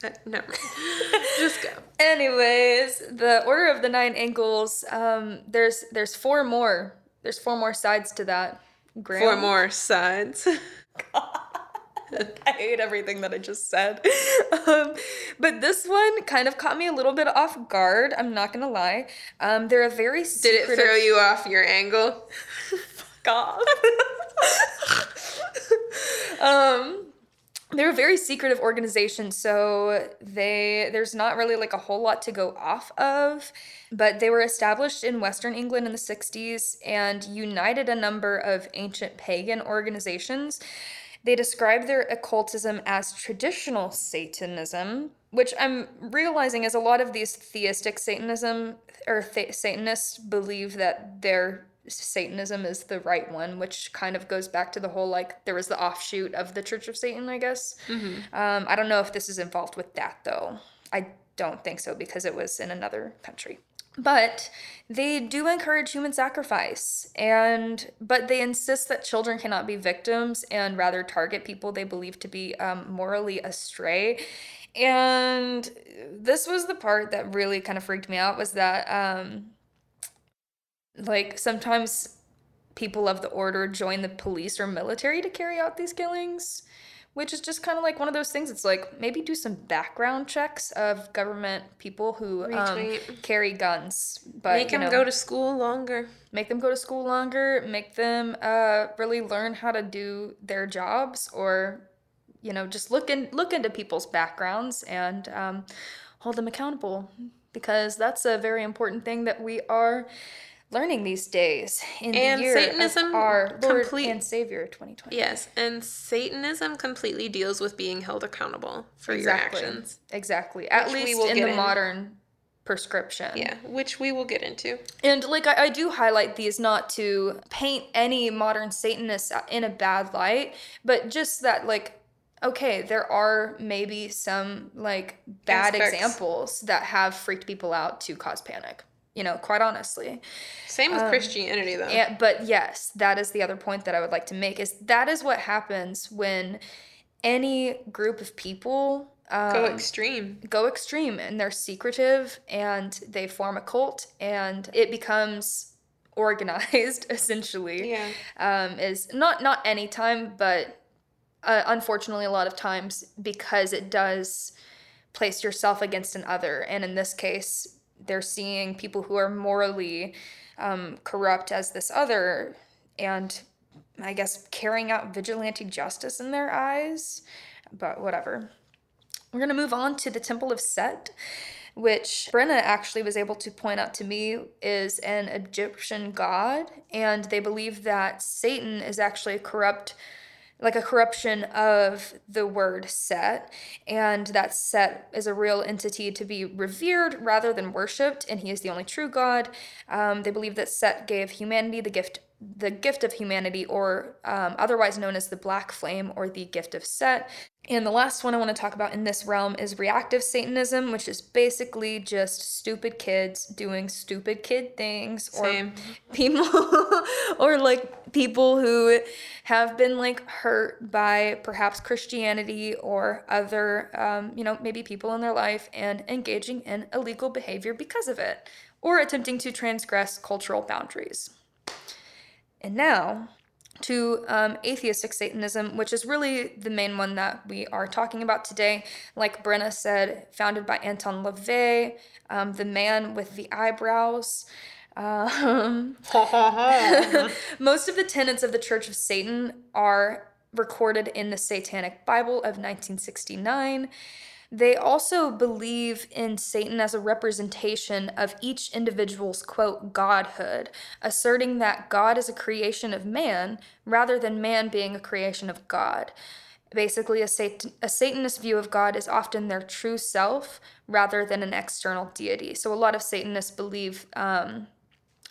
Uh, never. Just go. Anyways, the Order of the Nine angles, Um, there's there's four more. There's four more sides to that. Graham? Four more sides. I hate everything that I just said. Um, but this one kind of caught me a little bit off guard. I'm not gonna lie. Um, they're a very secretive... Did it throw you off your angle? Fuck off. um, they're a very secretive organization, so they there's not really like a whole lot to go off of. But they were established in Western England in the 60s and united a number of ancient pagan organizations they describe their occultism as traditional Satanism, which I'm realizing is a lot of these theistic Satanism or th- Satanists believe that their Satanism is the right one, which kind of goes back to the whole like there was the offshoot of the Church of Satan, I guess. Mm-hmm. Um, I don't know if this is involved with that though. I don't think so because it was in another country. But they do encourage human sacrifice and but they insist that children cannot be victims and rather target people they believe to be um, morally astray. And this was the part that really kind of freaked me out was that um, like sometimes people of the order join the police or military to carry out these killings which is just kind of like one of those things. It's like maybe do some background checks of government people who um, carry guns, but make them know, go to school longer. Make them go to school longer. Make them uh, really learn how to do their jobs, or you know, just look in look into people's backgrounds and um, hold them accountable because that's a very important thing that we are learning these days in and the year Satanism of our Lord complete, and Savior 2020. Yes, and Satanism completely deals with being held accountable for exactly. your actions. Exactly. At which least in the in. modern prescription. Yeah, which we will get into. And like I, I, do highlight these not to paint any modern Satanists in a bad light, but just that like okay, there are maybe some like bad Aspects. examples that have freaked people out to cause panic you know, quite honestly. Same with um, Christianity, though. And, but yes, that is the other point that I would like to make is that is what happens when any group of people um, go extreme. Go extreme, and they're secretive, and they form a cult, and it becomes organized essentially. Yeah. Um, is not not any time, but uh, unfortunately, a lot of times because it does place yourself against an other, and in this case, they're seeing people who are morally um, corrupt as this other and I guess carrying out vigilante justice in their eyes. But whatever. We're going to move on to the Temple of Set, which Brenna actually was able to point out to me is an Egyptian god. And they believe that Satan is actually a corrupt like a corruption of the word Set, and that Set is a real entity to be revered rather than worshipped, and he is the only true God. Um, they believe that Set gave humanity the gift the gift of humanity, or um, otherwise known as the black flame or the gift of Set. And the last one I want to talk about in this realm is reactive Satanism, which is basically just stupid kids doing stupid kid things, Same. or people, or like people who have been like hurt by perhaps Christianity or other, um, you know, maybe people in their life and engaging in illegal behavior because of it, or attempting to transgress cultural boundaries. And now to um, atheistic Satanism, which is really the main one that we are talking about today. Like Brenna said, founded by Anton LaVey, um, the man with the eyebrows. Um, most of the tenets of the Church of Satan are recorded in the Satanic Bible of 1969. They also believe in Satan as a representation of each individual's, quote, godhood, asserting that God is a creation of man rather than man being a creation of God. Basically, a, Satan, a Satanist view of God is often their true self rather than an external deity. So, a lot of Satanists believe um,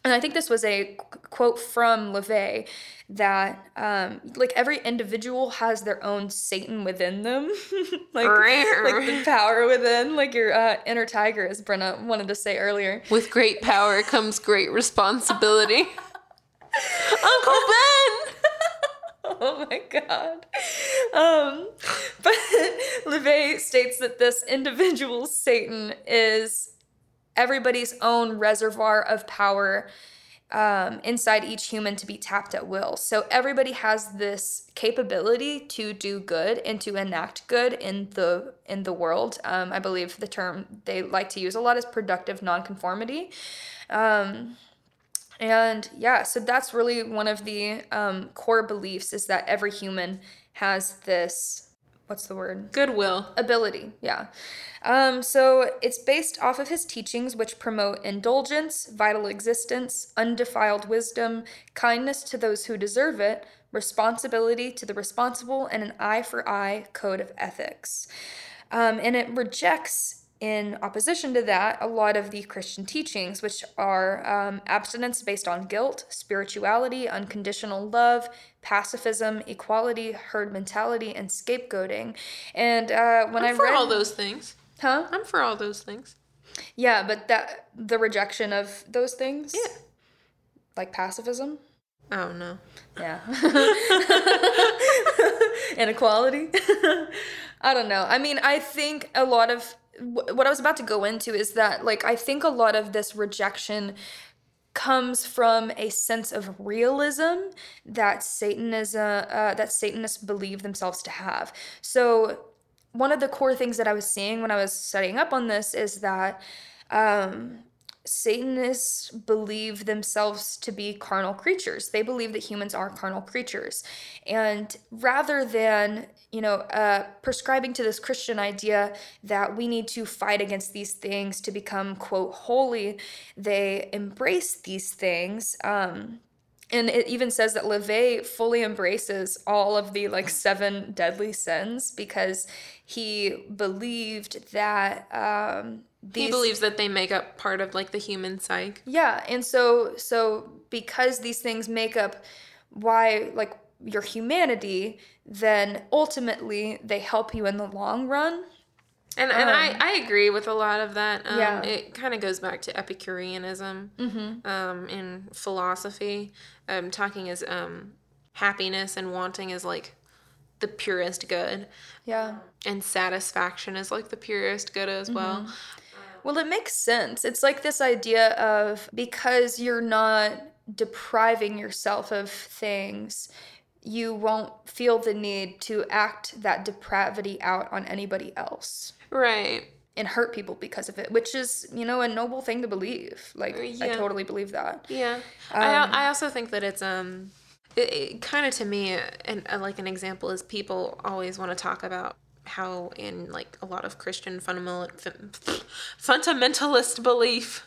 and I think this was a quote from LaVey that um, like every individual has their own Satan within them, like like the power within, like your uh, inner tiger, as Brenna wanted to say earlier. With great power comes great responsibility. Uncle Ben. oh my god. Um, but LaVey states that this individual Satan is everybody's own reservoir of power um, inside each human to be tapped at will. So everybody has this capability to do good and to enact good in the in the world. Um, I believe the term they like to use a lot is productive nonconformity. Um, and yeah, so that's really one of the um, core beliefs is that every human has this what's the word? Goodwill. Ability, yeah. Um, so it's based off of his teachings, which promote indulgence, vital existence, undefiled wisdom, kindness to those who deserve it, responsibility to the responsible, and an eye for eye code of ethics. Um, and it rejects in opposition to that, a lot of the Christian teachings, which are um, abstinence based on guilt, spirituality, unconditional love, pacifism, equality, herd mentality, and scapegoating. And uh, when I'm I for read all those things, huh? I'm for all those things. Yeah, but that the rejection of those things, Yeah. like pacifism, Oh no. yeah, inequality. I don't know. I mean, I think a lot of what I was about to go into is that, like, I think a lot of this rejection comes from a sense of realism that Satanism, uh, that Satanists believe themselves to have. So, one of the core things that I was seeing when I was studying up on this is that um, Satanists believe themselves to be carnal creatures. They believe that humans are carnal creatures. And rather than, you know, uh, prescribing to this Christian idea that we need to fight against these things to become, quote, holy, they embrace these things. Um, and it even says that LaVey fully embraces all of the like seven deadly sins because he believed that um, he believes that they make up part of like the human psyche. yeah, and so so because these things make up why like your humanity, then ultimately they help you in the long run. And and I, I agree with a lot of that. Um, Um, Yeah. It kind of goes back to Epicureanism um, in philosophy. Um, talking is um, happiness and wanting is like the purest good, Yeah. and satisfaction is like the purest good as well. Well, it makes sense. It's like this idea of because you're not depriving yourself of things, you won't feel the need to act that depravity out on anybody else Right. and hurt people because of it, which is, you know, a noble thing to believe. Like, I totally believe that. Yeah. I, I also think that it's um it, it kind of to me and uh, like an example is people always want to talk about how in like a lot of Christian fundamental fundamentalist belief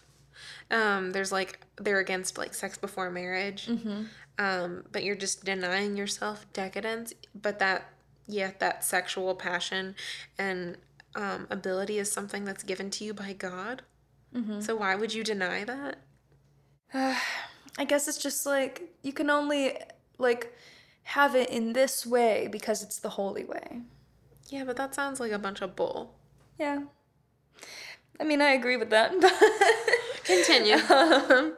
um there's like they're against like sex before marriage. Um but you're just denying yourself decadence, but that yeah, that sexual passion and um, ability is something that's given to you by God. So why would you deny that? I guess it's just like you can only like have it in this way because it's the holy way. Yeah, but that sounds like a bunch of bull. Yeah. I mean, I agree with that. But Continue. um,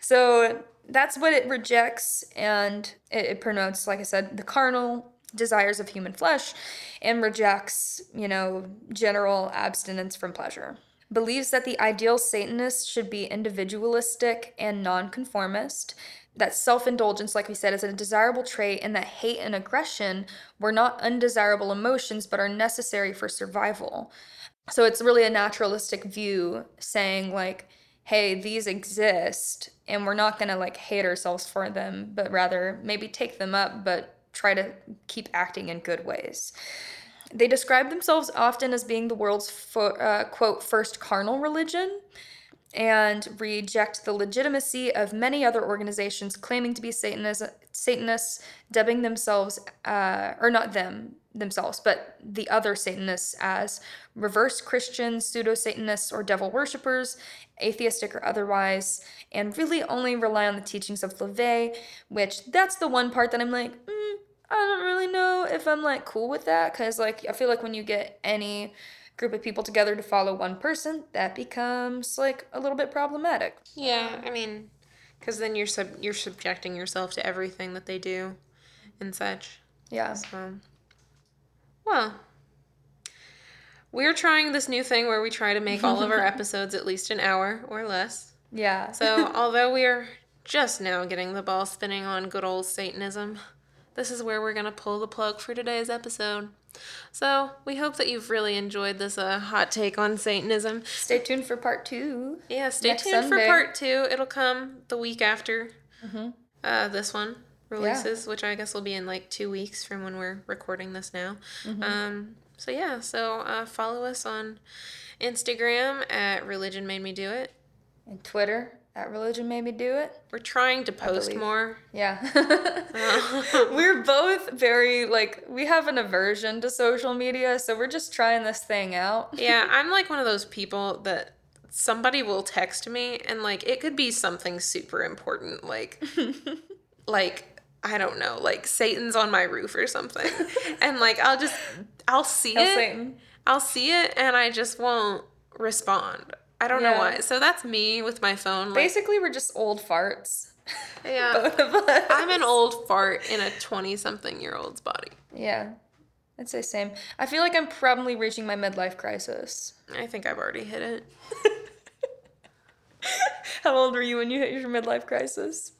so that's what it rejects, and it, it promotes, like I said, the carnal desires of human flesh and rejects, you know, general abstinence from pleasure. Believes that the ideal Satanist should be individualistic and nonconformist, that self indulgence, like we said, is a desirable trait, and that hate and aggression were not undesirable emotions but are necessary for survival. So it's really a naturalistic view saying, like, hey, these exist, and we're not gonna like hate ourselves for them, but rather maybe take them up, but try to keep acting in good ways. They describe themselves often as being the world's fo- uh, quote first carnal religion and reject the legitimacy of many other organizations claiming to be Satanis- Satanists, dubbing themselves, uh, or not them, themselves, but the other Satanists as reverse Christians, pseudo Satanists, or devil worshippers, atheistic or otherwise, and really only rely on the teachings of LaVey, which that's the one part that I'm like, mm, I don't really know if I'm like cool with that, because like I feel like when you get any group of people together to follow one person, that becomes like a little bit problematic. Yeah, I mean, because then you're sub you're subjecting yourself to everything that they do, and such. Yeah. So, well, we're trying this new thing where we try to make all of our episodes at least an hour or less. Yeah. So, although we are just now getting the ball spinning on good old Satanism, this is where we're going to pull the plug for today's episode. So, we hope that you've really enjoyed this uh, hot take on Satanism. Stay tuned for part two. Yeah, stay tuned Sunday. for part two. It'll come the week after Mm-hmm. uh, this one releases, which I guess will be in like two weeks from when we're recording this now. Mm-hmm. Um, so yeah, so uh, follow us on Instagram at Religion Made Me Do It. And Twitter at Religion Made Me Do It. We're trying to post more. Yeah. we're both very, like, we have an aversion to social media, so we're just trying this thing out. yeah, I'm like one of those people that somebody will text me and like it could be something super important, like like I don't know, like Satan's on my roof or something, and like I'll just I'll see Hail it. Satan. I'll see it and I just won't respond. I don't know why. So that's me with my phone. Like, Basically, we're just old farts. yeah. Both of us. I'm an old fart in a 20 something year old's body. Yeah. I'd say same. I feel like I'm probably reaching my midlife crisis. I think I've already hit it. How old were you when you hit your midlife crisis?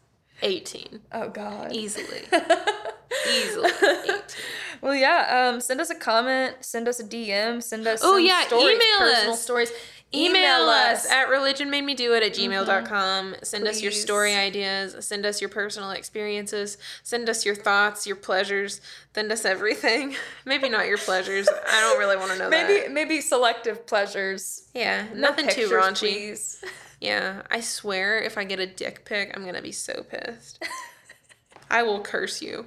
18. Oh, God. Easily. Easily. 18. Well, yeah. Um, send us a comment. Send us a DM. Send us. Oh, yeah, Stories, email personal us. stories. Email us at religionmademedo at mm-hmm. gmail.com. Send us your story ideas. Send us your personal experiences. Send us your thoughts, your pleasures. Send us everything. Maybe not your pleasures. I don't really want to know maybe that. maybe selective pleasures. Yeah, No nothing too raunchy. please. Yeah, I swear if I get a dick pic, I'm gonna be so pissed. I will curse you.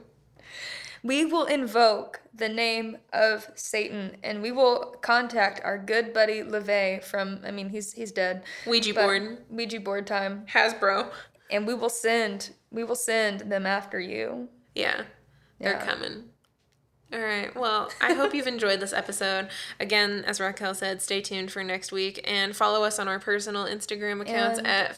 We will invoke the name of Satan, and we will contact our good buddy LaVey from. I mean, he's he's dead. Ouija board. Ouija board time, Hasbro. and we will send we will send them after you. Yeah, they're Yeah. coming. All right. Well, I hope you've enjoyed this episode. Again, as Raquel said, stay tuned for next week and follow us on our personal Instagram accounts And- at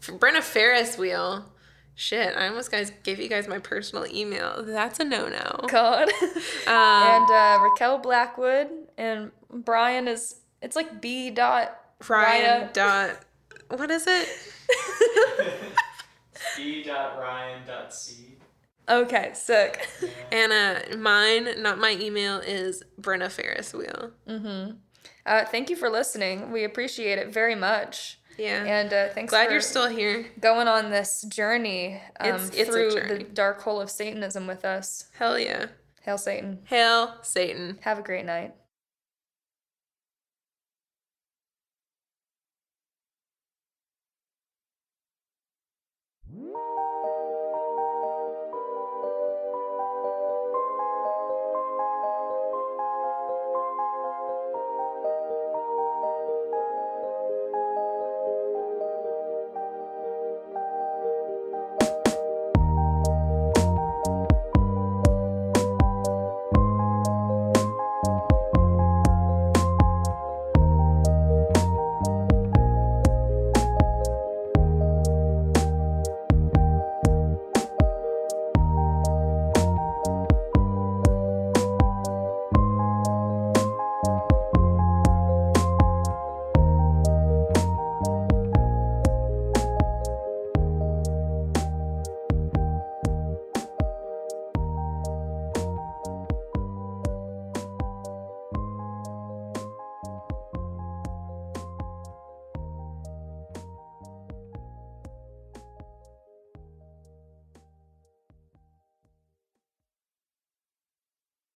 Brenna Ferris Wheel. Shit, I almost guys gave you guys my personal email. That's a no no. God. Um, and uh, Raquel Blackwood and Brian is it's like B dot Ryan Raya. dot. What is it? B dot Ryan dot C. Okay, sick. And uh, mine, not my email, is Brenna Ferris Wheel. mm-hmm. Uh, thank you for listening. We appreciate it very much. Yeah. And uh, thanks Glad for you're still here. going on this journey um, It's- it's through journey. the dark hole of Satanism with us. Hell yeah. Hail Satan. Hail Satan. Have a great night.